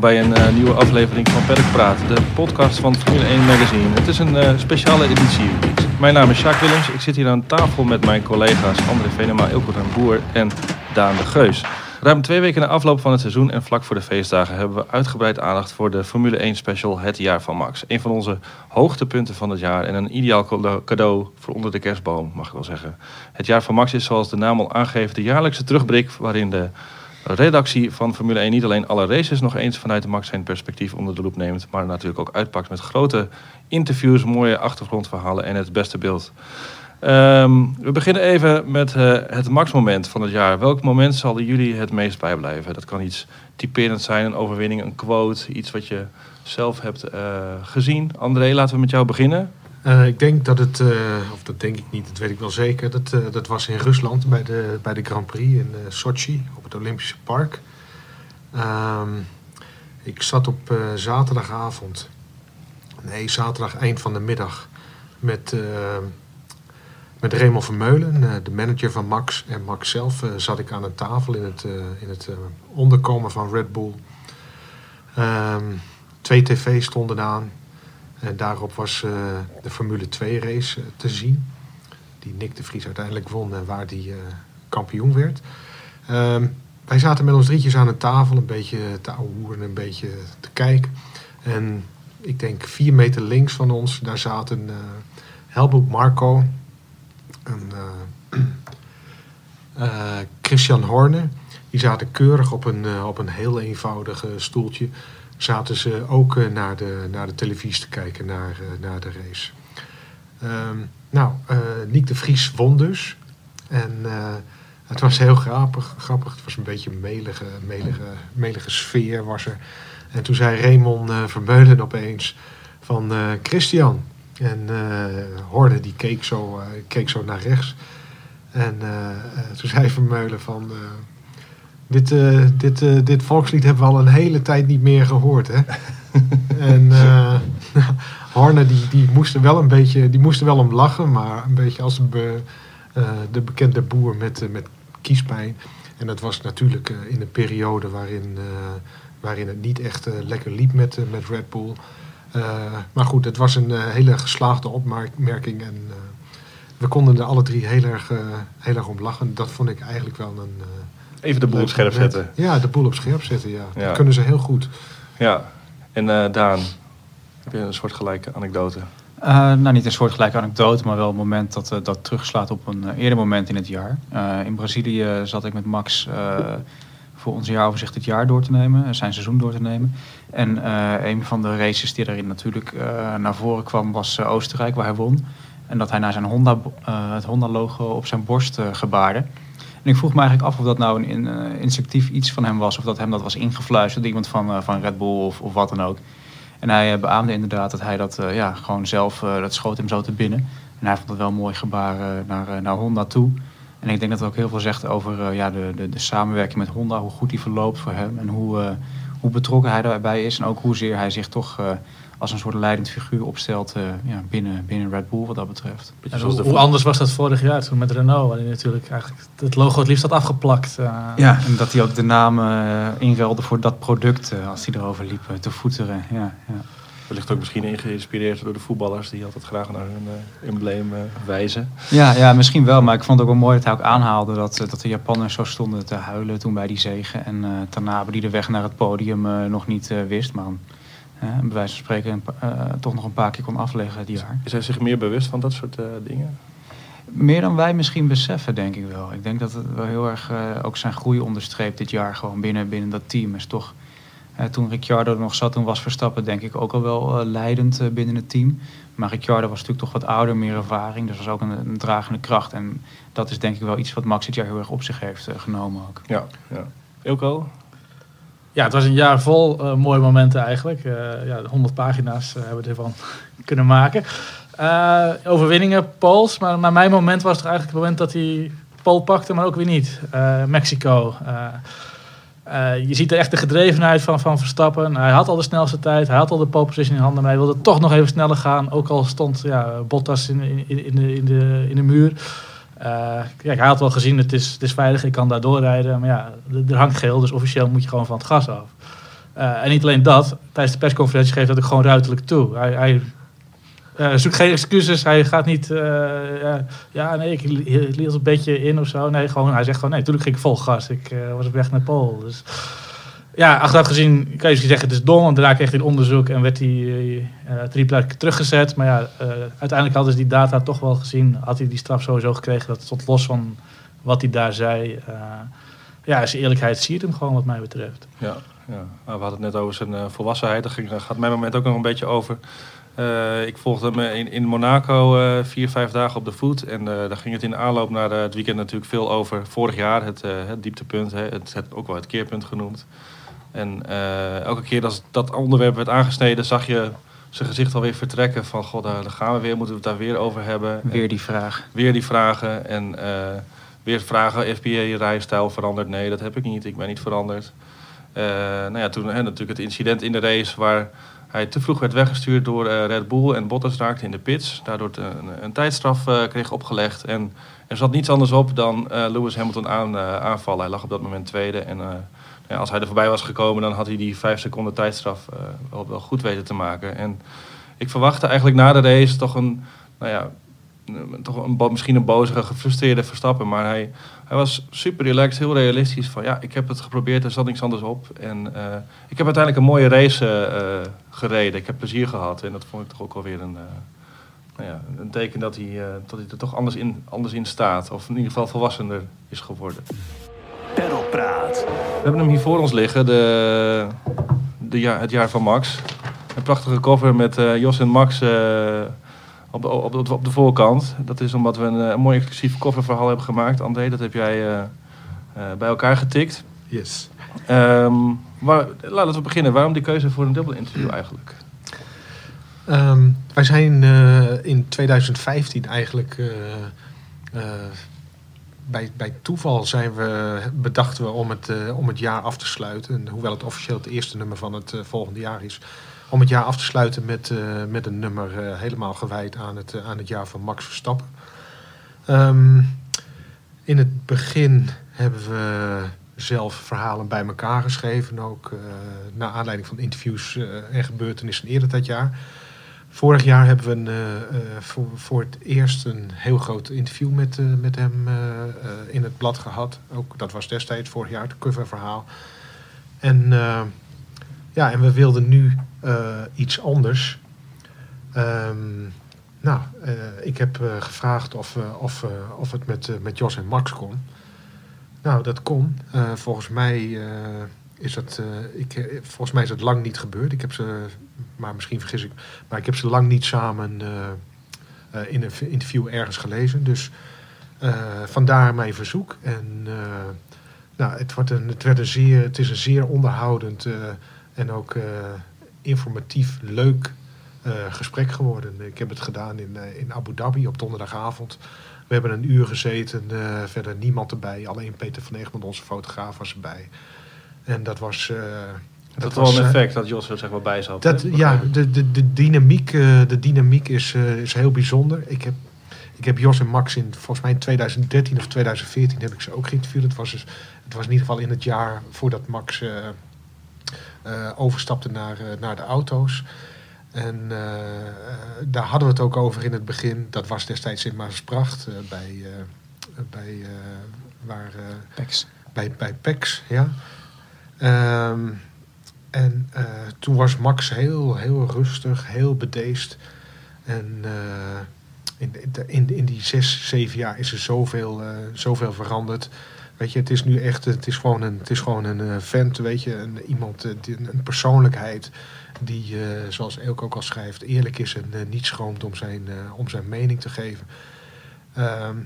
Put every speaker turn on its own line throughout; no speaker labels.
bij een uh, nieuwe aflevering van Paddock Praat, de podcast van Formule 1 Magazine. Het is een uh, speciale editie. Mijn naam is Jacques Willems. Ik zit hier aan tafel met mijn collega's André Venema, Ilko den Boer en Daan de Geus. Ruim twee weken na afloop van het seizoen en vlak voor de feestdagen hebben we uitgebreid aandacht voor de Formule 1 special Het Jaar van Max. Een van onze hoogtepunten van het jaar en een ideaal cadeau voor onder de kerstboom, mag ik wel zeggen. Het Jaar van Max is zoals de naam al aangeeft de jaarlijkse terugblik waarin de redactie van Formule 1 niet alleen alle races nog eens vanuit de Max zijn perspectief onder de loep neemt, maar natuurlijk ook uitpakt met grote interviews, mooie achtergrondverhalen en het beste beeld. Um, we beginnen even met uh, het Max-moment van het jaar. Welk moment zal jullie het meest bijblijven? Dat kan iets typerend zijn, een overwinning, een quote, iets wat je zelf hebt uh, gezien. André, laten we met jou beginnen.
Uh, ik denk dat het, of dat denk ik niet, dat weet ik wel zeker. Dat, dat was in Rusland bij de, bij de Grand Prix in Sochi op het Olympische Park. Um, ik zat op zaterdagavond, nee, zaterdag eind van de middag met met Raymond Vermeulen, eh, de manager van Max en Max zelf, eh, zat ik aan een tafel in het, eh, in het onderkomen van Red Bull. Ehm, twee tv's stonden aan daarop was de Formule 2 race te zien. Die Nick de Vries uiteindelijk won en waar die kampioen werd. Ehm, wij zaten met ons drietjes aan een tafel, een beetje te ouwehoeren, een beetje te kijken. En ik denk vier meter links van ons, daar zaten Helmut Marco, en Christian Horne. Die zaten keurig op een, op een heel eenvoudig stoeltje. Zaten ze ook naar, de, naar de televisie te kijken, naar, naar de race. Um, nou, Nick de Vries won dus. En het was heel grappig, grappig. Het was een beetje een melige, melige, melige sfeer was er. En toen zei Raymond Vermeulen opeens van Christian, en uh, Horde die keek zo, uh, keek zo naar rechts. En uh, toen zei Vermeulen van... dit, dit, dit volkslied hebben we al een hele tijd niet meer gehoord, hè? en Horne die, die moest wel een beetje... Die moest er wel om lachen, maar een beetje als de, de bekende boer met, met kiespijn. En dat was natuurlijk in een periode waarin, waarin het niet echt lekker liep met, met Red Bull... Maar goed, het was een hele geslaagde opmerking. En we konden er alle drie heel erg, heel erg om lachen. Dat vond ik eigenlijk wel een...
Even de boel op scherp zetten.
Ja, de boel op scherp zetten, ja. Dat kunnen ze heel goed.
Ja, en Daan, heb je een soortgelijke anekdote?
Uh, nou, niet een soortgelijke anekdote, maar wel een moment dat, uh, dat terugslaat op een eerder moment in het jaar. Uh, in Brazilië zat ik met Max voor ons jaaroverzicht het jaar door te nemen, zijn seizoen door te nemen. En uh, een van de races die daarin natuurlijk uh, naar voren kwam was uh, Oostenrijk, waar hij won. En dat hij naar zijn Honda, het Honda-logo op zijn borst gebaarde. En ik vroeg me eigenlijk af of dat nou een instinctief iets van hem was, of dat hem dat was ingefluisterd, iemand van, van Red Bull of, of wat dan ook. En hij beaamde inderdaad dat hij dat ja, gewoon zelf, dat schoot hem zo te binnen. En hij vond het wel een mooi gebaar naar, naar Honda toe. En ik denk dat het ook heel veel zegt over ja, de, de, de, samenwerking met Honda, hoe goed die verloopt voor hem en hoe, hoe betrokken hij daarbij is. En ook hoezeer hij zich toch als een soort leidend figuur opstelt uh, ja, binnen, binnen Red Bull wat dat betreft.
Hoe, hoe, anders was dat vorig jaar toen met Renault, waar hij natuurlijk eigenlijk het logo het liefst had afgeplakt.
Uh. Ja, en dat hij ook de naam inruilde voor dat product als hij erover liep te voeteren. Ja, ja.
Wellicht ook misschien geïnspireerd door de voetballers die altijd graag naar hun uh, embleem uh, wijzen.
Ja, ja, misschien wel. Maar ik vond het ook wel mooi dat hij ook aanhaalde dat, dat de Japanners zo stonden te huilen toen bij die zegen. En uh, Tanabe die de weg naar het podium nog niet wist. Maar bij wijze van spreken toch nog een paar keer kon afleggen dit jaar.
Is hij zich meer bewust van dat soort dingen?
Meer dan wij misschien beseffen, denk ik wel. Ik denk dat het wel heel erg ook zijn groei onderstreept dit jaar gewoon binnen, binnen dat team. Is toch toen Ricciardo er nog zat, toen was Verstappen denk ik ook al wel leidend binnen het team. Maar Ricciardo was natuurlijk toch wat ouder, meer ervaring. Dus was ook een, een, dragende kracht. En dat is denk ik wel iets wat Max dit jaar heel erg op zich heeft genomen ook.
Ja, ja. Ilko?
Ja, het was een jaar vol mooie momenten eigenlijk. ja, 100 pagina's hebben we ervan kunnen maken. overwinningen, pols. Maar, maar mijn moment was toch eigenlijk het moment dat hij pol pakte, maar ook weer niet. Mexico. Uh, je ziet er echt de gedrevenheid van, van Verstappen. Hij had al de snelste tijd, hij had al de pole position in handen, maar hij wilde toch nog even sneller gaan. Ook al stond ja, Bottas in, in, in, de, in, de, in de muur. Uh, kijk, hij had wel gezien, het is, het is veilig, ik kan daar doorrijden. Maar ja, er hangt geel, dus officieel moet je gewoon van het gas af. Eh, en niet alleen dat, tijdens de persconferentie geeft dat ook gewoon ruiterlijk toe. Hij, hij eh, zoekt geen excuses, hij gaat niet, eh, ja, nee, ik liet een beetje in of zo. Nee, gewoon, hij zegt gewoon, nee, toen ging ik vol gas. Ik eh, was op weg naar Pool. Dus ja, achteraf gezien kan je zeggen, het is dom. Want daarna kreeg hij een onderzoek en werd hij eh, eh, drie plekken teruggezet. Maar ja, eh, uiteindelijk hadden ze die data toch wel gezien. Had hij die straf sowieso gekregen. Dat stond los van wat hij daar zei. Eh, ja, zijn eerlijkheid siert hem gewoon wat mij betreft.
Ja, ja. Nou, we hadden het net over zijn eh, volwassenheid. Daar ging, gaat mijn moment ook nog een beetje over. Eh, ik volgde hem in, in Monaco eh, vier, vijf dagen op de voet. En eh, daar ging het in de aanloop naar eh, het weekend natuurlijk veel over. Vorig jaar, het, eh, het dieptepunt. Hè, het, het, ook wel het keerpunt genoemd. En eh, elke keer als dat onderwerp werd aangesneden, zag je zijn gezicht alweer vertrekken. Van, god, daar, gaan we weer, moeten we het daar weer over hebben. En-
Weer die vraag.
weer die vragen en eh, weer vragen, FBA-rijstijl veranderd? Nee, dat heb ik niet, ik ben niet veranderd. Eh, nou ja, toen hè, natuurlijk het incident in de race waar hij te vroeg werd weggestuurd door Red Bull en Bottas raakte in de pits. Daardoor te- een, een tijdstraf kreeg opgelegd en er zat niets anders op dan Lewis Hamilton aan, aanvallen. Hij lag op dat moment tweede en als hij er voorbij was gekomen dan had hij die vijf seconden tijdstraf eh, wel, wel goed weten te maken. En ik verwachtte eigenlijk na de race toch een, nou ja, toch een, misschien een bozige, gefrustreerde Verstappen. Maar hij, hij was super relaxed, heel realistisch. Van ja, ik heb het geprobeerd, er zat niks anders op. En eh, ik heb uiteindelijk een mooie race eh, gereden. Ik heb plezier gehad. En dat vond ik toch ook wel weer een, nou ja, een teken dat hij, dat hij er toch anders in, anders in staat. Of in ieder geval volwassener is geworden.
Pedalpraat.
We hebben hem hier voor ons liggen, de, de jaar, het jaar van Max. Een prachtige cover met eh, Jos en Max eh, op, de, op, de, op de voorkant. Dat is omdat we een, eh, een mooi exclusief coververhaal hebben gemaakt. André, dat heb jij eh, eh, bij elkaar getikt.
Yes.
Ehm, waar, laten we beginnen. Waarom die keuze voor een dubbel interview eigenlijk?
Ehm, wij zijn eh, in 2015 eigenlijk eh, eh, bij, bij toeval zijn we, bedachten we om het, eh, om het jaar af te sluiten. En hoewel het officieel het eerste nummer van het eh, volgende jaar is. Om het jaar af te sluiten met, eh, met een nummer helemaal gewijd aan het, aan het jaar van Max Verstappen. Ehm, in het begin hebben we zelf verhalen bij elkaar geschreven. Ook naar aanleiding van interviews en gebeurtenissen eerder dat jaar. Vorig jaar hebben we een, eh, eh, voor, voor het eerst een heel groot interview met, eh, met hem in het blad gehad. Ook dat was destijds vorig jaar het coververhaal. En, ja, en we wilden nu iets anders. Ehm, nou, ik heb gevraagd of, of, of het met, met Jos en Max kon. Nou, dat kon. Volgens mij is dat, eh, ik, eh, volgens mij is het lang niet gebeurd. Ik heb ze, maar misschien vergis ik, maar ik heb ze lang niet samen eh, in een interview ergens gelezen. Dus vandaar mijn verzoek. En nou, het, wordt een, het, werd een zeer, het is een zeer onderhoudend en ook informatief leuk gesprek geworden. Ik heb het gedaan in, in Abu Dhabi op donderdagavond. We hebben een uur gezeten, verder niemand erbij. Alleen Peter van Egmond, onze fotograaf, was erbij. En dat was... eh,
Dat,
was
wel een
eh,
effect dat Jos er zeg maar bij zat.
dat,
hè?
ja, de, de, de dynamiek, eh, de dynamiek is, eh, is heel bijzonder. Ik heb, ik heb Jos en Max in, volgens mij in 2013 of 2014 heb ik ze ook geïnterviewd. Het was, dus, het was in ieder geval in het jaar voordat Max eh, eh, overstapte naar, eh, naar de auto's. En daar hadden we het ook over in het begin. Dat was destijds in Maasbracht, eh, bij, eh, bij, eh, waar, eh,
Pex.
bij, bij PEX, ja. Ehm, en eh, toen was Max heel, heel rustig, heel bedeesd. En eh, in, in, in die zes, zeven jaar is er zoveel, eh, zoveel veranderd. Weet je, het is nu echt, het is gewoon een, het is gewoon een vent, weet je, een, iemand, een persoonlijkheid die, zoals Elke ook al schrijft, eerlijk is en niet schroomt om zijn, om zijn mening te geven. Ehm,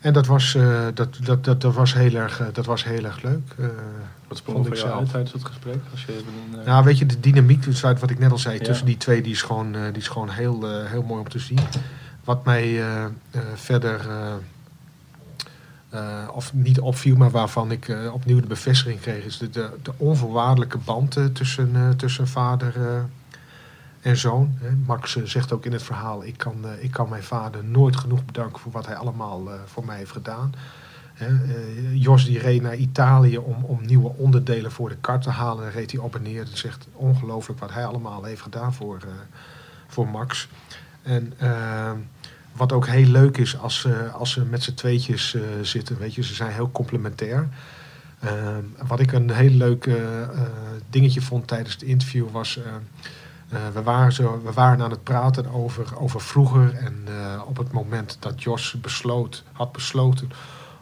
en dat was, eh, dat, dat, dat, dat, was heel erg, eh, dat was heel erg leuk. eh.
Wat sprong er jou uit tijdens het gesprek? Als je een,
Nou, weet je, de dynamiek, wat ik net al zei,
Ja.
tussen die twee, die is gewoon, die is gewoon heel, heel mooi om te zien. Wat mij verder, of niet opviel, maar waarvan ik opnieuw de bevestiging kreeg, is de, de, de onvoorwaardelijke band tussen, tussen vader en zoon. Max eh, zegt ook in het verhaal, ik kan, eh, ik kan mijn vader nooit genoeg bedanken voor wat hij allemaal eh, voor mij heeft gedaan. Jos die reed naar Italië om, om nieuwe onderdelen voor de kar te halen. Dan reed hij op en neer. Is echt ongelooflijk wat hij allemaal heeft gedaan voor, voor Max. En eh, wat ook heel leuk is als, ze als ze met z'n tweetjes zitten. Weet je, ze zijn heel complementair. Eh, wat ik een heel leuk dingetje vond tijdens het interview was... eh, we, waren zo, we waren aan het praten over, over vroeger en eh, op het moment dat Jos besloot, had besloten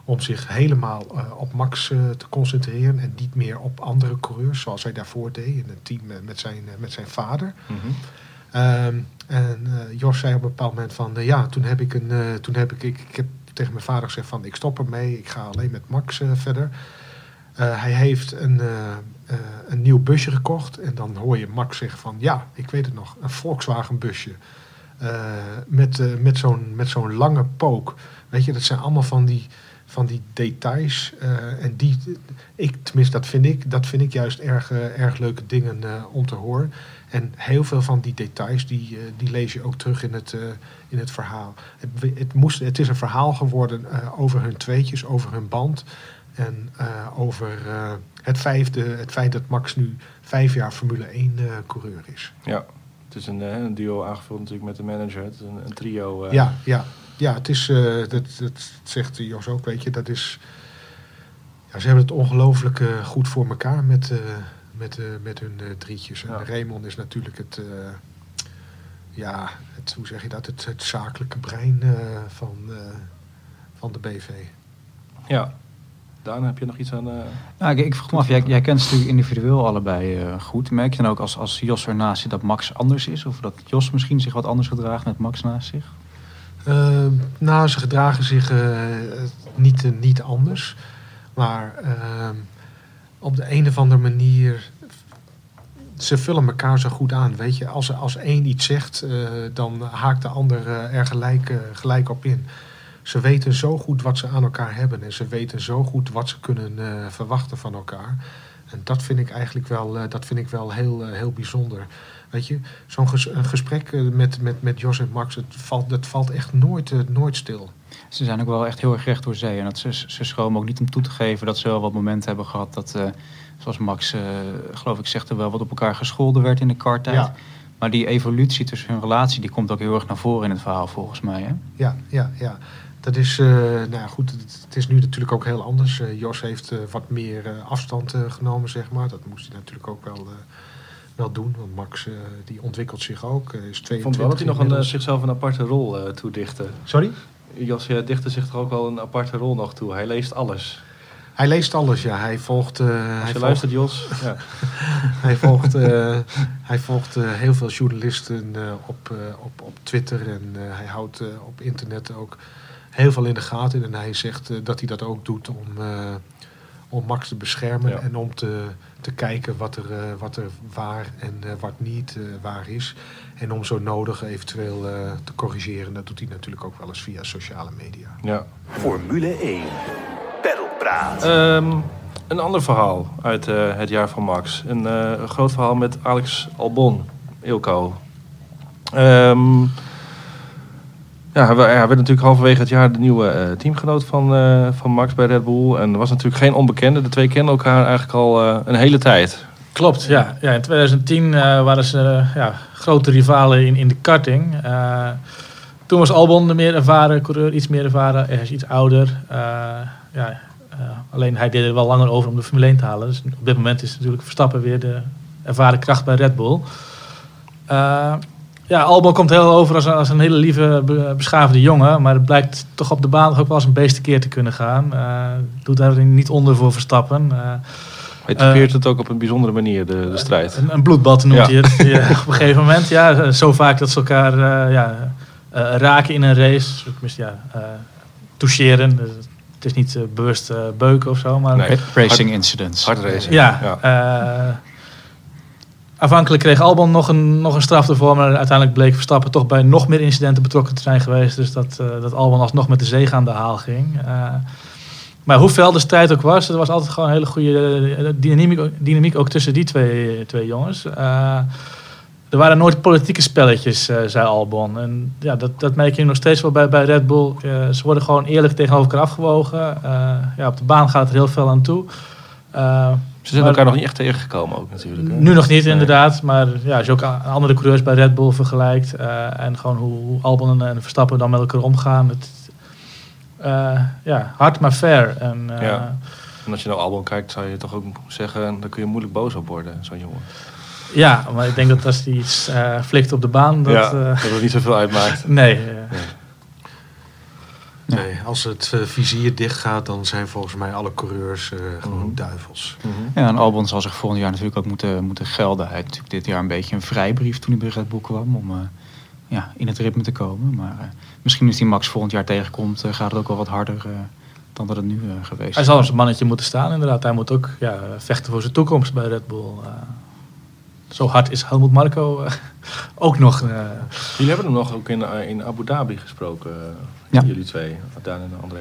om zich helemaal eh, op Max te concentreren en niet meer op andere coureurs zoals hij daarvoor deed in een team met, zijn, met zijn vader.
Mhm.
Ehm, en Jos zei op een bepaald moment van ja, toen heb ik een, toen heb ik, ik, ik heb tegen mijn vader gezegd van ik stop ermee, ik ga alleen met Max verder. Eh, hij heeft een, eh, eh, een nieuw busje gekocht en dan hoor je Max zeggen van ja, ik weet het nog, een Volkswagen busje. Met, met zo'n met zo'n lange pook. Weet je, dat zijn allemaal van die, van die details. en die, ik, tenminste, dat vind ik, dat vind ik juist erg, erg leuke dingen om te horen. En heel veel van die details, die, die lees je ook terug in het, in het verhaal. Het, het, moest, het is een verhaal geworden over hun tweetjes, over hun band. En eh, over eh, het, vijfde, het feit dat Max nu vijf jaar Formule 1 eh, coureur is.
Ja, het is een, een duo aangevuld natuurlijk met de manager. Het is een, een trio.
Ja, ja, ja, het is, dat, dat zegt Jos ook, weet je, dat is, ja, ze hebben het ongelooflijk goed voor elkaar met, met, met hun drietjes. En
Ja.
Raymond is natuurlijk het, ja, het, hoe zeg je dat, het, het zakelijke brein van, van de BV.
ja. Daan, heb je nog iets aan... eh,
Nou, ik, ik vroeg me af, jij, jij kent ze natuurlijk individueel allebei eh, goed. Merk je dan ook als, als Jos ernaast zit dat Max anders is? Of dat Jos misschien zich wat anders gedraagt met Max naast zich?
Uh, nou, ze gedragen zich eh, niet, niet anders. Maar ehm, op de een of andere manier. Ze vullen elkaar zo goed aan. Weet je, als, als één iets zegt, eh, dan haakt de ander er gelijk, gelijk op in. Ze weten zo goed wat ze aan elkaar hebben. En ze weten zo goed wat ze kunnen eh, verwachten van elkaar. En dat vind ik eigenlijk wel, eh, dat vind ik wel heel, eh, heel bijzonder. Weet je, zo'n ges- gesprek met, met, met Jos en Max, het valt, dat valt echt nooit, nooit stil.
Ze zijn ook wel echt heel erg recht door zee. En dat ze, ze schromen ook niet om toe te geven dat ze wel wat momenten hebben gehad dat, zoals Max, geloof ik, zegt er wel wat op elkaar gescholden werd in de karttijd.
Ja.
Maar die evolutie tussen hun relatie, die komt ook heel erg naar voren in het verhaal volgens mij. Hè?
Ja, ja, ja. Dat is, eh, nou ja, goed, het, is nu natuurlijk ook heel anders. Eh, Jos heeft eh, wat meer afstand genomen, zeg maar. Dat moest hij natuurlijk ook wel, wel doen. Want Max, die ontwikkelt zich ook. is 22
Ik vond wel dat hij nog een, zichzelf een aparte rol toedichtte.
Sorry?
Jos dichtte zich toch ook wel een aparte rol nog toe. Hij leest alles.
Hij leest alles, ja. Hij volgt,
Als
hij volgt,
luistert, Jos. Ja.
hij volgt, hij volgt heel veel journalisten op, op, op Twitter. En hij houdt op internet ook heel veel in de gaten. En hij zegt eh, dat hij dat ook doet om, eh, om Max te beschermen.
Ja.
En om te, te kijken wat er, eh, wat er waar en eh, wat niet eh, waar is. En om zo nodig eventueel eh, te corrigeren. Dat doet hij natuurlijk ook wel eens via sociale media.
ja.
Formule 1. Peddelpraat.
Ehm, een ander verhaal uit eh, het jaar van Max. Een eh, groot verhaal met Alex Albon, Ilko. Ehm, ja, wa- hij werd natuurlijk halverwege het jaar de nieuwe eh, teamgenoot van, eh, van Max bij Red Bull. En was natuurlijk geen onbekende. De twee kenden elkaar eigenlijk al eh, een hele tijd.
Klopt, ja. ja in 2010 eh, waren ze ja, grote rivalen in, in de karting. Toen was Albon de meer ervaren coureur, iets meer ervaren. Hij is iets ouder. Ja, alleen hij deed er wel langer over om de Formule 1 te halen. Dus op dit moment is natuurlijk Verstappen weer de ervaren kracht bij Red Bull. Eh, ja, Albon komt heel over als een, als een hele lieve, be- beschaafde jongen. Maar het blijkt toch op de baan ook wel eens een beestenkeer te kunnen gaan. Eh doet daar niet onder voor Verstappen. Eh,
Hij typeert het ook op een bijzondere manier, de, de strijd.
een, een bloedbad noemt
Ja.
hij het ja, op een gegeven moment. Ja, zo vaak dat ze elkaar eh, ja, eh, raken in een race. Ja, eh, toucheren. Dus het is niet eh, bewust eh, beuken of zo. Maar
Nee.
Racing incidents.
Hard racing.
ja,
ja.
Aanvankelijk kreeg Albon nog een, nog een straf ervoor. Maar uiteindelijk bleek Verstappen toch bij nog meer incidenten betrokken te zijn geweest. Dus dat, eh, dat Albon alsnog met de zege aan de haal ging. Eh, maar hoe fel de strijd ook was, er was altijd gewoon een hele goede eh, dynamiek, dynamiek ook tussen die twee, twee jongens. Er waren nooit politieke spelletjes, zei Albon. En ja, dat, dat merk je nog steeds wel bij, bij Red Bull. Ze worden gewoon eerlijk tegenover elkaar afgewogen. Ja, op de baan gaat het heel veel aan toe.
Ze zijn
Maar-
elkaar nog niet echt tegengekomen ook natuurlijk. hè?
nu nog niet
Nee.
inderdaad, maar ja, als je ook andere coureurs bij Red Bull vergelijkt eh, en gewoon hoe, Albon en, en Verstappen dan met elkaar omgaan. Het, eh, ja, hard maar fair. En, eh,
Ja. En als je naar Albon kijkt, zou je toch ook zeggen, dan kun je moeilijk boos op worden, zo'n jongen.
ja, maar ik denk dat als hij iets flikt op de baan, dat...
ja, dat het niet zoveel uitmaakt.
nee,
Nee, als het eh, vizier dicht gaat, dan zijn volgens mij alle coureurs eh, gewoon
Mhm.
duivels.
Ja, en Albon zal zich volgend jaar natuurlijk ook moeten, moeten gelden. Hij had natuurlijk dit jaar een beetje een vrijbrief toen hij bij Red Bull kwam om eh, ja, in het ritme te komen. Maar eh, misschien als hij Max volgend jaar tegenkomt, eh, gaat het ook wel wat harder eh, dan dat het nu eh, geweest
hij
is.
zal als een mannetje moeten staan inderdaad. Hij moet ook ja, vechten voor zijn toekomst bij Red Bull. eh. zo hard is Helmut Marco ook nog. eh.
Jullie hebben hem nog ook in, in Abu Dhabi gesproken,
Ja.
jullie twee, Daan en André.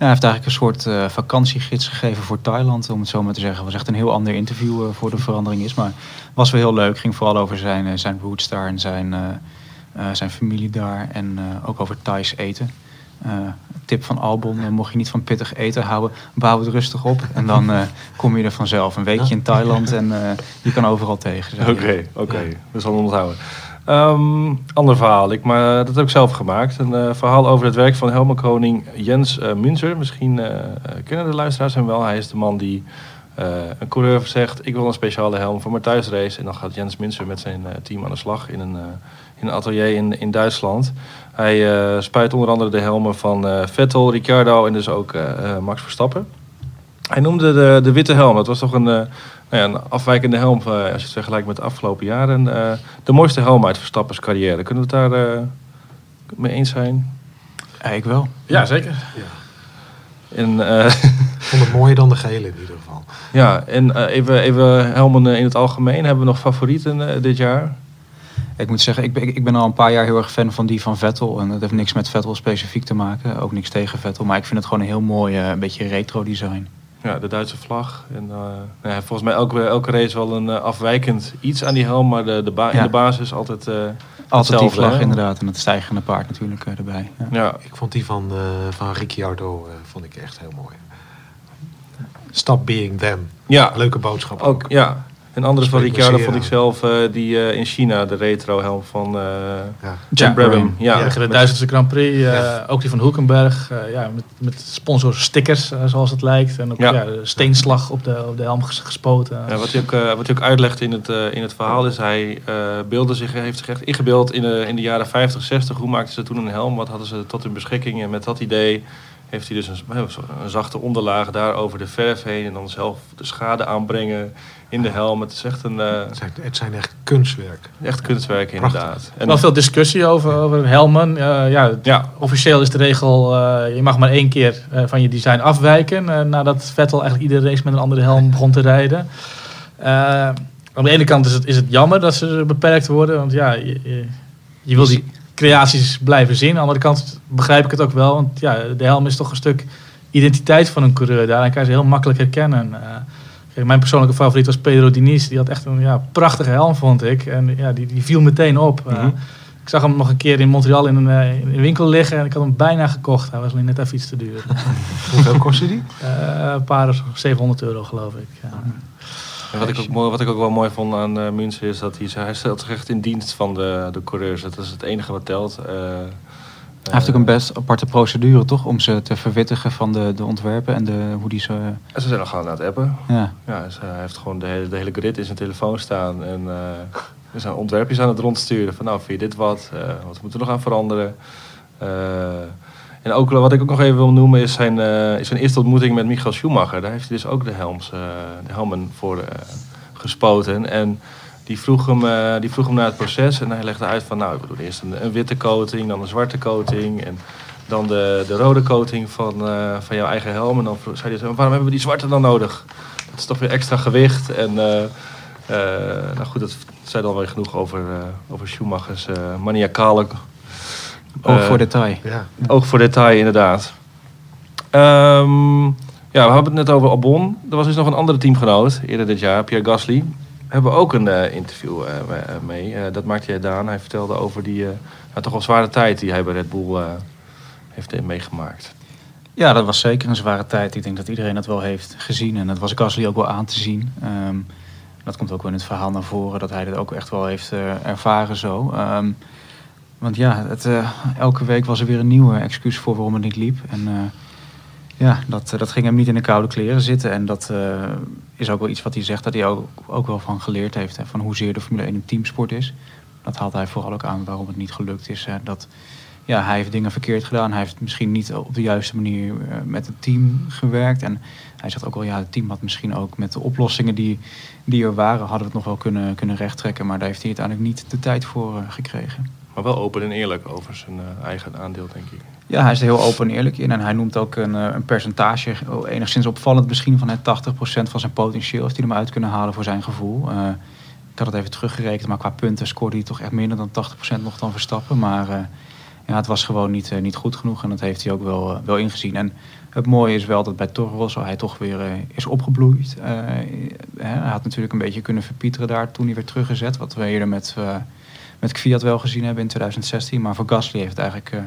Ja, hij heeft eigenlijk een soort eh, vakantiegids gegeven voor Thailand, om het zo maar te zeggen. Het was echt een heel ander interview eh, voor de verandering is. Maar was wel heel leuk. Ging vooral over zijn, eh, zijn roots daar en zijn, zijn familie daar. En ook over Thais eten. Tip van Albon, mocht je niet van pittig eten houden, bouw het rustig op. En dan kom je er vanzelf. Een weekje in Thailand en je kan overal tegen.
Oké, oké. We zullen onthouden. Ehm, ander verhaal. Ik, maar, dat heb ik zelf gemaakt. Een eh, verhaal over het werk van Helmenkoning Jens eh Münzer. Misschien eh, eh, kennen de luisteraars hem wel. Hij is de man die eh, een coureur zegt... ik wil een speciale helm voor mijn thuisrace. En dan gaat Jens Münzer met zijn eh, team aan de slag in een, eh, in een atelier in, in Duitsland. Hij eh, spuit onder andere de helmen van eh, Vettel, Ricciardo en dus ook eh, eh, Max Verstappen. Hij noemde de, de witte helm. Dat was toch een, eh, nou ja, een afwijkende helm eh, als je het vergelijkt met de afgelopen jaren. eh, de mooiste helm uit Verstappens carrière. Kunnen we het daar eh, mee eens zijn?
Ja, ik wel.
Ja, zeker.
En, eh,
Ik vond het mooier dan de gele in ieder geval.
ja, en eh, even, even helmen in het algemeen. Hebben we nog favorieten dit jaar?
Ik moet zeggen, ik ben, ik ben al een paar jaar heel erg fan van die van Vettel. En dat heeft niks met Vettel specifiek te maken. Ook niks tegen Vettel. Maar ik vind het gewoon een heel mooi, een beetje retro design.
Ja, de Duitse vlag. En, eh, nou ja, volgens mij elke, elke race wel een eh, afwijkend iets aan die helm. Maar de, de ba- in de basis altijd... eh,
Altijd die vlag
hè?
inderdaad. En het stijgende paard natuurlijk erbij. Ja.
Ja,
Ik vond die van, eh van Ricciardo eh, vond ik echt heel mooi. Stop being them.
ja
Leuke boodschap
ook. Ja. En andere van Ricciardo vond ik zelf eh, die eh, in China, de retro helm van eh
Ja.
Jim Brabham. Ja,
Ja,
Tegen de Duitse Grand Prix, eh,
Ja.
ook die van Hoekenberg, eh, ja, met, met sponsorstickers, eh, zoals het lijkt. En ook
Ja.
steenslag op de, op de helm ges- gespoten.
Ja, wat, hij ook, wat hij ook uitlegt in het, in het verhaal is, hij eh, beelde zich, heeft zich echt ingebeeld in de, in de jaren 50, 60. Hoe maakten ze toen een helm? Wat hadden ze tot hun beschikking? En met dat idee heeft hij dus een, een zachte onderlaag daar over de verf heen. En dan zelf de schade aanbrengen in de helm. Het is echt een eh,
Het, zijn, het zijn echt kunstwerk.
echt kunstwerk inderdaad. En,
wel veel discussie over, over helmen. Eh, ja,
ja,
Officieel is de regel, eh, je mag maar één keer eh, van je design afwijken. eh, nadat Vettel eigenlijk iedere race met een andere helm begon te rijden. Aan de ene kant is het, is het jammer dat ze beperkt worden. Want ja, je, je, je wil die creaties blijven zien. Aan de andere kant begrijp ik het ook wel. Want ja, de helm is toch een stuk identiteit van een coureur. Daarin kan je ze heel makkelijk herkennen. Eh, kijk, mijn persoonlijke favoriet was Pedro Diniz. Die had echt een ja, prachtige helm, vond ik. En ja, die, die viel meteen op. Eh,
Mhm.
ik zag hem nog een keer in Montreal in een, eh, in een winkel liggen en ik had hem bijna gekocht. Hij was alleen net even iets te duur.
Hoeveel kostte die?
Eh, een paar 700 euro geloof ik. Ja.
Wat, ik ook mooi, wat ik ook wel mooi vond aan uh, Münster is dat hij, hij stelt zich echt in dienst van de, de coureurs. Dat is het enige wat telt. Eh,
Hij heeft ook een best aparte procedure, toch? Om ze te verwittigen van de, de ontwerpen en de, hoe die ze...
En ze zijn al gewoon aan het appen.
Ja.
Ja, dus hij heeft gewoon de hele, de hele grid in zijn telefoon staan. En eh we zijn ontwerpjes aan het rondsturen. Van nou, vind je dit wat? Eh, wat moeten we nog aan veranderen? Eh, en ook wat ik ook nog even wil noemen is zijn, eh, zijn eerste ontmoeting met Michael Schumacher. Daar heeft hij dus ook de, helms, eh, de helmen voor eh, gespoten. En die vroeg, hem, die vroeg hem naar het proces. En hij legde uit van nou, we doen eerst een, witte coating, dan een zwarte coating. En dan de, de rode coating van, van jouw eigen helm. En dan zei hij waarom hebben we die zwarte dan nodig? Dat is toch weer extra gewicht. En nou goed, dat zei dan weer genoeg over, over Schumachers maniacale
Oog
eh,
voor detail.
Ja.
Oog voor detail, inderdaad. Ehm, ja, we hebben het net over Albon. Er was dus nog een andere teamgenoot eerder dit jaar, Pierre Gasly. hebben we ook een eh, interview eh, me- mee. Eh, dat maakte jij Daan. Hij vertelde over die eh, nou, toch wel zware tijd die hij bij Red Bull eh, heeft meegemaakt.
Ja, dat was zeker een zware tijd. Ik denk dat iedereen dat wel heeft gezien. En dat was Gasly ook wel aan te zien. Ehm, dat komt ook wel in het verhaal naar voren. Dat hij dit ook echt wel heeft eh, ervaren zo. Ehm, want ja, het, eh, elke week was er weer een nieuwe excuus voor waarom het niet liep. En eh, ja, dat, eh, dat ging hem niet in de koude kleren zitten. En dat is ook wel iets wat hij zegt dat hij ook, ook wel van geleerd heeft. Hè, van hoezeer de Formule 1 een teamsport is. Dat haalt hij vooral ook aan waarom het niet gelukt is. Dat ja, hij heeft dingen verkeerd gedaan. Hij heeft misschien niet op de juiste manier met het team gewerkt. En hij zegt ook wel, ja, het team had misschien ook met de oplossingen die, die er waren, hadden we het nog wel kunnen, kunnen rechttrekken. Maar daar heeft hij uiteindelijk niet de tijd voor gekregen.
Maar wel open en eerlijk over zijn eh, eigen aandeel, denk ik.
Ja, hij is er heel open en eerlijk in. En hij noemt ook een, eh, een percentage, oh, enigszins opvallend misschien, van het 80% van zijn potentieel heeft hij hem uit kunnen halen voor zijn gevoel. Eh, ik had het even teruggerekend, maar qua punten scoorde hij toch echt minder dan 80% nog dan Verstappen. Maar ja, het was gewoon niet, niet goed genoeg en dat heeft hij ook wel, wel ingezien. En het mooie is wel dat bij Toro Rosso hij toch weer is opgebloeid. Hij had natuurlijk een beetje kunnen verpieteren daar toen hij werd teruggezet. Wat we eerder met, met Kvyat wel gezien hebben in 2016. Maar voor Gasly heeft het eigenlijk eh,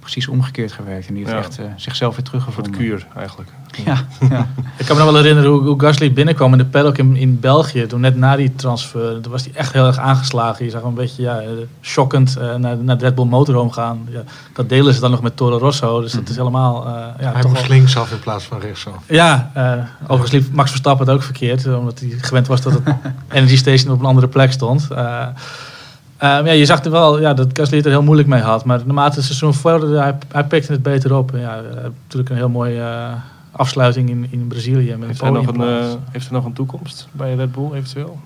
precies omgekeerd gewerkt. En die heeft
Ja.
echt eh, zichzelf weer
Voor het
teruggevonden.
kuur, eigenlijk.
Ja, ja.
Ik kan me nog wel herinneren hoe, hoe Gasly binnenkwam in de paddock in, in België. Toen net na die transfer. Toen was hij echt heel erg aangeslagen. Je zag hem een beetje ja, eh, shockend eh, naar, naar de Red Bull Motorhome gaan. Ja, dat delen ze dan nog met Toro Rosso. Dus dat is helemaal... eh, ja,
Hij
toch
moest
wel-
linksaf in plaats van rechtsaf.
Ja, eh, overigens liep Max Verstappen het ook verkeerd. Omdat hij gewend was dat het Energy Station op een andere plek stond. Eh, eh, maar ja, je zag er wel ja, dat Gasly het er heel moeilijk mee had. Maar naarmate het seizoen vorderde, hij, hij pikte het beter op. En ja, heeft natuurlijk een heel mooie eh, afsluiting in, in Brazilië. Met
Heeft hij, nog een, eh, heeft hij nog een toekomst bij Red Bull, eventueel?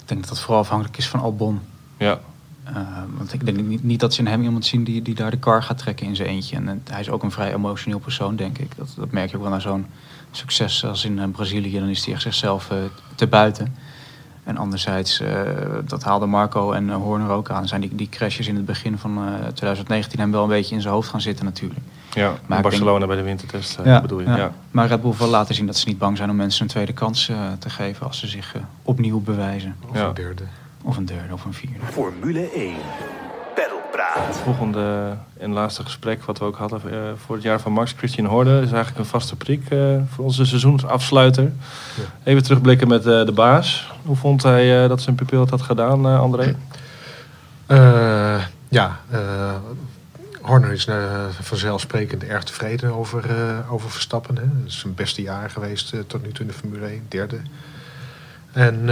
Ik denk dat dat vooral afhankelijk is van Albon.
Ja.
Eh, want ik denk niet, niet dat ze in hem iemand zien die, die daar de kar gaat trekken in zijn eentje. En, eh, hij is ook een vrij emotioneel persoon, denk ik. Dat, dat merk je ook wel na zo'n succes als in eh, Brazilië. Dan is hij echt zichzelf eh, te buiten. En anderzijds, eh, dat haalde Marco en eh, Horner ook aan. Zijn die, die crashes in het begin van eh, 2019 hem wel een beetje in zijn hoofd gaan zitten natuurlijk.
Ja,
denk-
Barcelona bij de wintertest eh, bedoel je. Ja.
Maar Red Bull wil laten zien dat ze niet bang zijn om mensen een tweede kans eh, te geven als ze zich eh, opnieuw bewijzen.
Of
Ja.
een derde.
Of een derde of een vierde.
Formule 1.
Het volgende en laatste gesprek wat we ook hadden eh, voor het jaar van Max, Christian Horde, is eigenlijk een vaste prik eh, voor onze seizoensafsluiter. Even terugblikken met eh, de baas. Hoe vond hij eh, dat zijn pupil het had gedaan, eh, André?
Eh, ja, eh, Horner is eh, vanzelfsprekend erg tevreden over, eh, over Verstappen. Hè. Het is zijn beste jaar geweest tot nu toe in de Formule 1, derde. En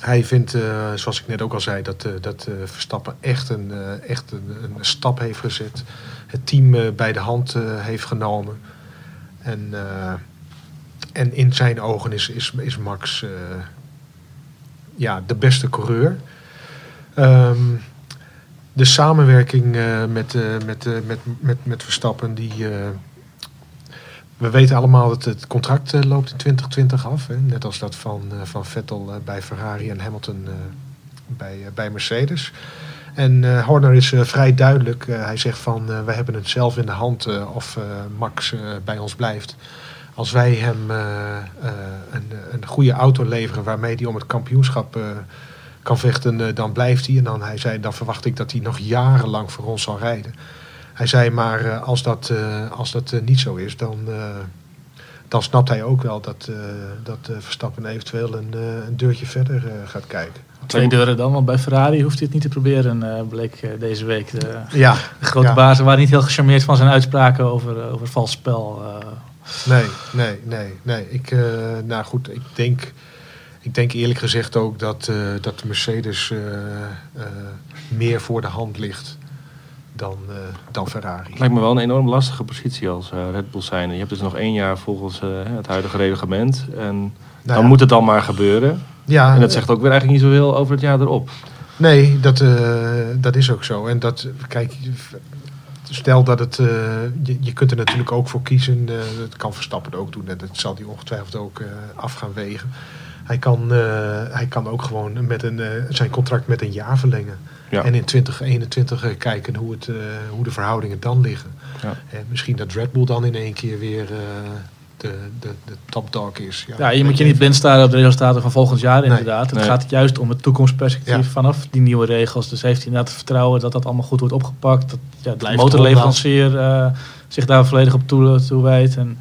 hij vindt, eh, zoals ik net ook al zei, dat, eh, dat eh, Verstappen echt, een, echt een, stap heeft gezet. Het team bij de hand heeft genomen. En, en in zijn ogen is, is, is Max ja, de beste coureur. Ehm, de samenwerking met, met, met, met, met Verstappen, die. We weten allemaal dat het contract eh, loopt in 2020 af. Hè? Net als dat van, eh, van Vettel eh, bij Ferrari en Hamilton bij, bij Mercedes. En Horner is vrij duidelijk. Hij zegt van we hebben het zelf in de hand of Max bij ons blijft. Als wij hem een, een goede auto leveren waarmee hij om het kampioenschap kan vechten, dan blijft hij. En dan, hij zei, dan verwacht ik dat hij nog jarenlang voor ons zal rijden. Hij zei, maar eh, als dat, eh, als dat eh, niet zo is, dan, dan snapt hij ook wel dat, dat Verstappen eventueel een, een deurtje verder gaat kijken.
Twee deuren dan, want bij Ferrari hoeft hij het niet te proberen, bleek deze week. De,
Ja,
de grote
Ja.
bazen waren niet heel gecharmeerd van zijn uitspraken over, over vals spel.
nee, nee, nee, nee. Ik, nou goed, ik denk, ik denk eerlijk gezegd ook dat, dat de Mercedes meer voor de hand ligt dan, eh, dan Ferrari.
Het lijkt me wel een enorm lastige positie als eh, Red Bull zijn. Je hebt dus nog één jaar volgens eh, het huidige reglement. En
Nou
dan
ja,
moet het dan maar gebeuren.
ja,
En dat zegt ook weer eigenlijk niet zoveel over het jaar erop.
Nee, dat, dat is ook zo. En dat, kijk, stel dat het, je, je kunt er natuurlijk ook voor kiezen. dat kan Verstappen ook doen en dat zal hij ongetwijfeld ook af gaan wegen. Hij kan, hij kan ook gewoon met een, zijn contract met een jaar verlengen.
Ja.
En in 2021 eh, kijken hoe, het, eh, hoe de verhoudingen dan liggen.
Ja.
En misschien dat Red Bull dan in één keer weer, eh, de, de, de top dog is.
Ja, je moet je niet blind staren op de resultaten van volgend jaar
Nee.
inderdaad. Het
Nee.
gaat juist om het toekomstperspectief
Ja.
vanaf die nieuwe regels. Dus heeft hij inderdaad het vertrouwen dat dat allemaal goed wordt opgepakt. Dat ja, de
Blijft
motorleverancier eh, zich daar volledig op toe, toewijdt. En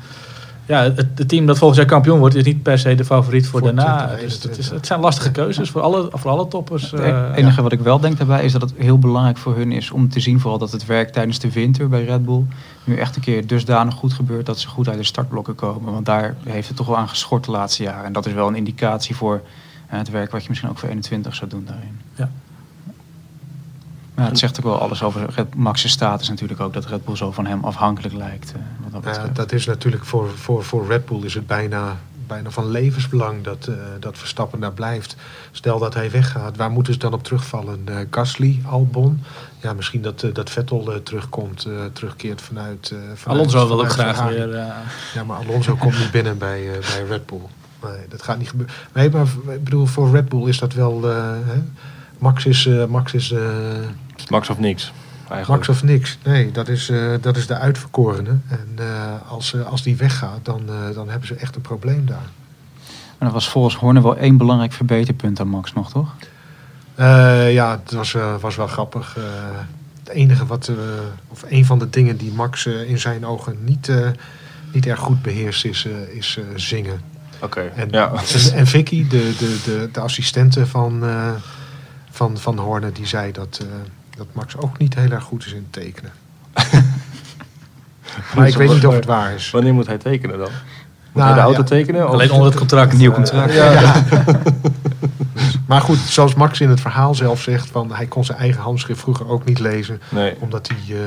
ja, het, het team dat volgend jaar kampioen wordt is niet per se de favoriet voor,
Voor
daarna.
2021.
Dus het, is, het zijn lastige keuzes voor alle, voor alle toppers.
Het
eh,
enige wat ik wel denk daarbij is dat het heel belangrijk voor hun is om te zien vooral dat het werk tijdens de winter bij Red Bull nu echt een keer dusdanig goed gebeurt dat ze goed uit de startblokken komen. Want daar heeft het toch wel aan geschort de laatste jaren. En dat is wel een indicatie voor eh, het werk wat je misschien ook voor 21 zou doen daarin.
Ja.
Maar het zegt ook wel alles over Red, Max's status natuurlijk ook, dat Red Bull zo van hem afhankelijk lijkt. eh, wat dat
Ja, dat is natuurlijk voor, voor, voor Red Bull is het bijna, bijna van levensbelang dat, eh, dat Verstappen daar blijft. Stel dat hij weggaat, waar moeten ze dan op terugvallen? Eh Gasly, Albon? Ja, misschien dat, dat Vettel eh, terugkomt, eh, terugkeert vanuit, eh vanuit
Alonso wil ook graag weer. eh,
Ja, maar Alonso komt niet binnen bij, eh, bij Red Bull. Nee, dat gaat niet gebeuren. Nee, maar ik bedoel, voor Red Bull is dat wel... eh, hè? Max is, eh, Max is eh,
Max of niks. Eigenlijk.
Max of niks. Nee, dat is, eh, dat is de uitverkorene. En eh, als, eh, als die weggaat, dan, eh, dan hebben ze echt een probleem daar.
En dat was volgens Horner wel één belangrijk verbeterpunt aan Max nog, toch?
Eh, ja, het was, eh, was wel grappig. Eh, het enige wat, of een van de dingen die Max eh, in zijn ogen niet, eh, niet erg goed beheerst, is, eh, is zingen.
Oké,
En,
ja.
en, en Vicky, de, de, de, de assistente van, eh, van, van Horner, die zei dat, eh, dat Max ook niet heel erg goed is in tekenen. maar ik weet niet of het waar is.
Wanneer moet hij tekenen dan? Moet
Nou,
hij de auto
ja.
tekenen? of-
alleen onder het contract.
Nieuw contract.
Ja.
Maar goed, zoals Max in het verhaal zelf zegt, van, hij kon zijn eigen handschrift vroeger ook niet lezen.
Nee, een
Omdat hij eh,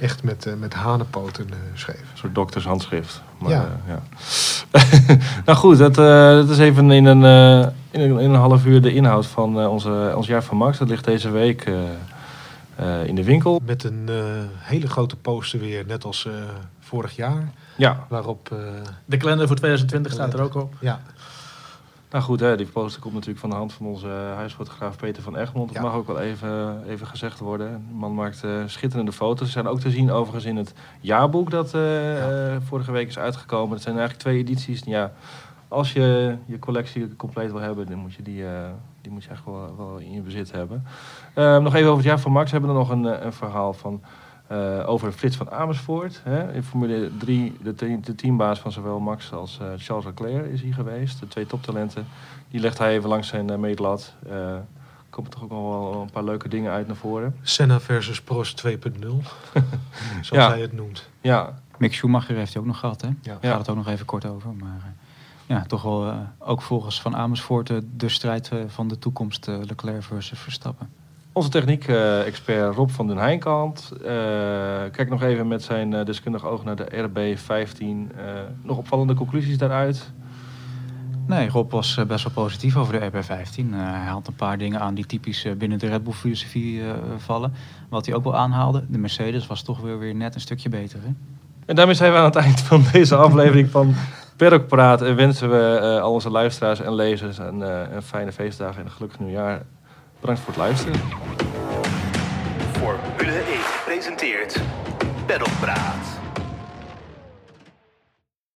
echt met, eh, met hanenpoten eh, schreef.
soort doktershandschrift. Maar,
Ja.
ja. ja. nou goed, dat, eh, dat is even in een, eh, in, een, in een half uur de inhoud van eh, onze, ons jaar van Max. Dat ligt deze week eh, eh, in de winkel.
Met een hele grote poster weer, net als eh, vorig jaar.
Ja,
Waarop, eh,
De kalender voor 2020 staat er ook op.
ja,
nou goed, hè, die poster komt natuurlijk van de hand van onze huisfotograaf Peter van Egmond. Dat
Ja.
mag ook wel even, even gezegd worden. De man maakt eh, schitterende foto's. Ze zijn ook te zien overigens in het jaarboek dat
Ja.
vorige week is uitgekomen. Het zijn eigenlijk twee edities. Ja, als je je collectie compleet wil hebben, dan moet je die, eh, die moet je eigenlijk wel, wel in je bezit hebben. Eh, nog even over het jaar van Max. We hebben er nog een, eh, een verhaal van eh, over de flits van Amersfoort. Hè. In Formule 3, de, te- de teambaas van zowel Max als eh, Charles Leclerc is hier geweest. De twee toptalenten. Die legt hij even langs zijn uh, meetlat. Eh komen toch ook nog wel een paar leuke dingen uit naar voren.
Senna versus Prost 2.0. zoals
Ja.
hij het noemt.
Ja,
Mick Schumacher heeft hij ook nog gehad, hè?
Ja.
Daar gaat het ook nog even kort over. Maar ja, toch wel eh, ook volgens Van Amersfoort eh, de strijd eh, van de toekomst Leclerc versus Verstappen.
Onze techniek-expert Rob van den Heinkant. eh kijk nog even met zijn deskundig oog naar de RB15. Eh, nog opvallende conclusies daaruit?
Nee, Rob was best wel positief over de RB15. Eh, hij haalt een paar dingen aan die typisch binnen de Red Bull filosofie vallen. Wat hij ook wel aanhaalde, de Mercedes was toch weer, weer net een stukje beter. Hè?
En daarmee zijn we aan het eind van deze aflevering van Perk Praat. En wensen we eh, al onze luisteraars en lezers een, eh, een fijne feestdagen en een gelukkig nieuwjaar. Bedankt voor het luisteren.
Formule 1 presenteert Pedalpraat.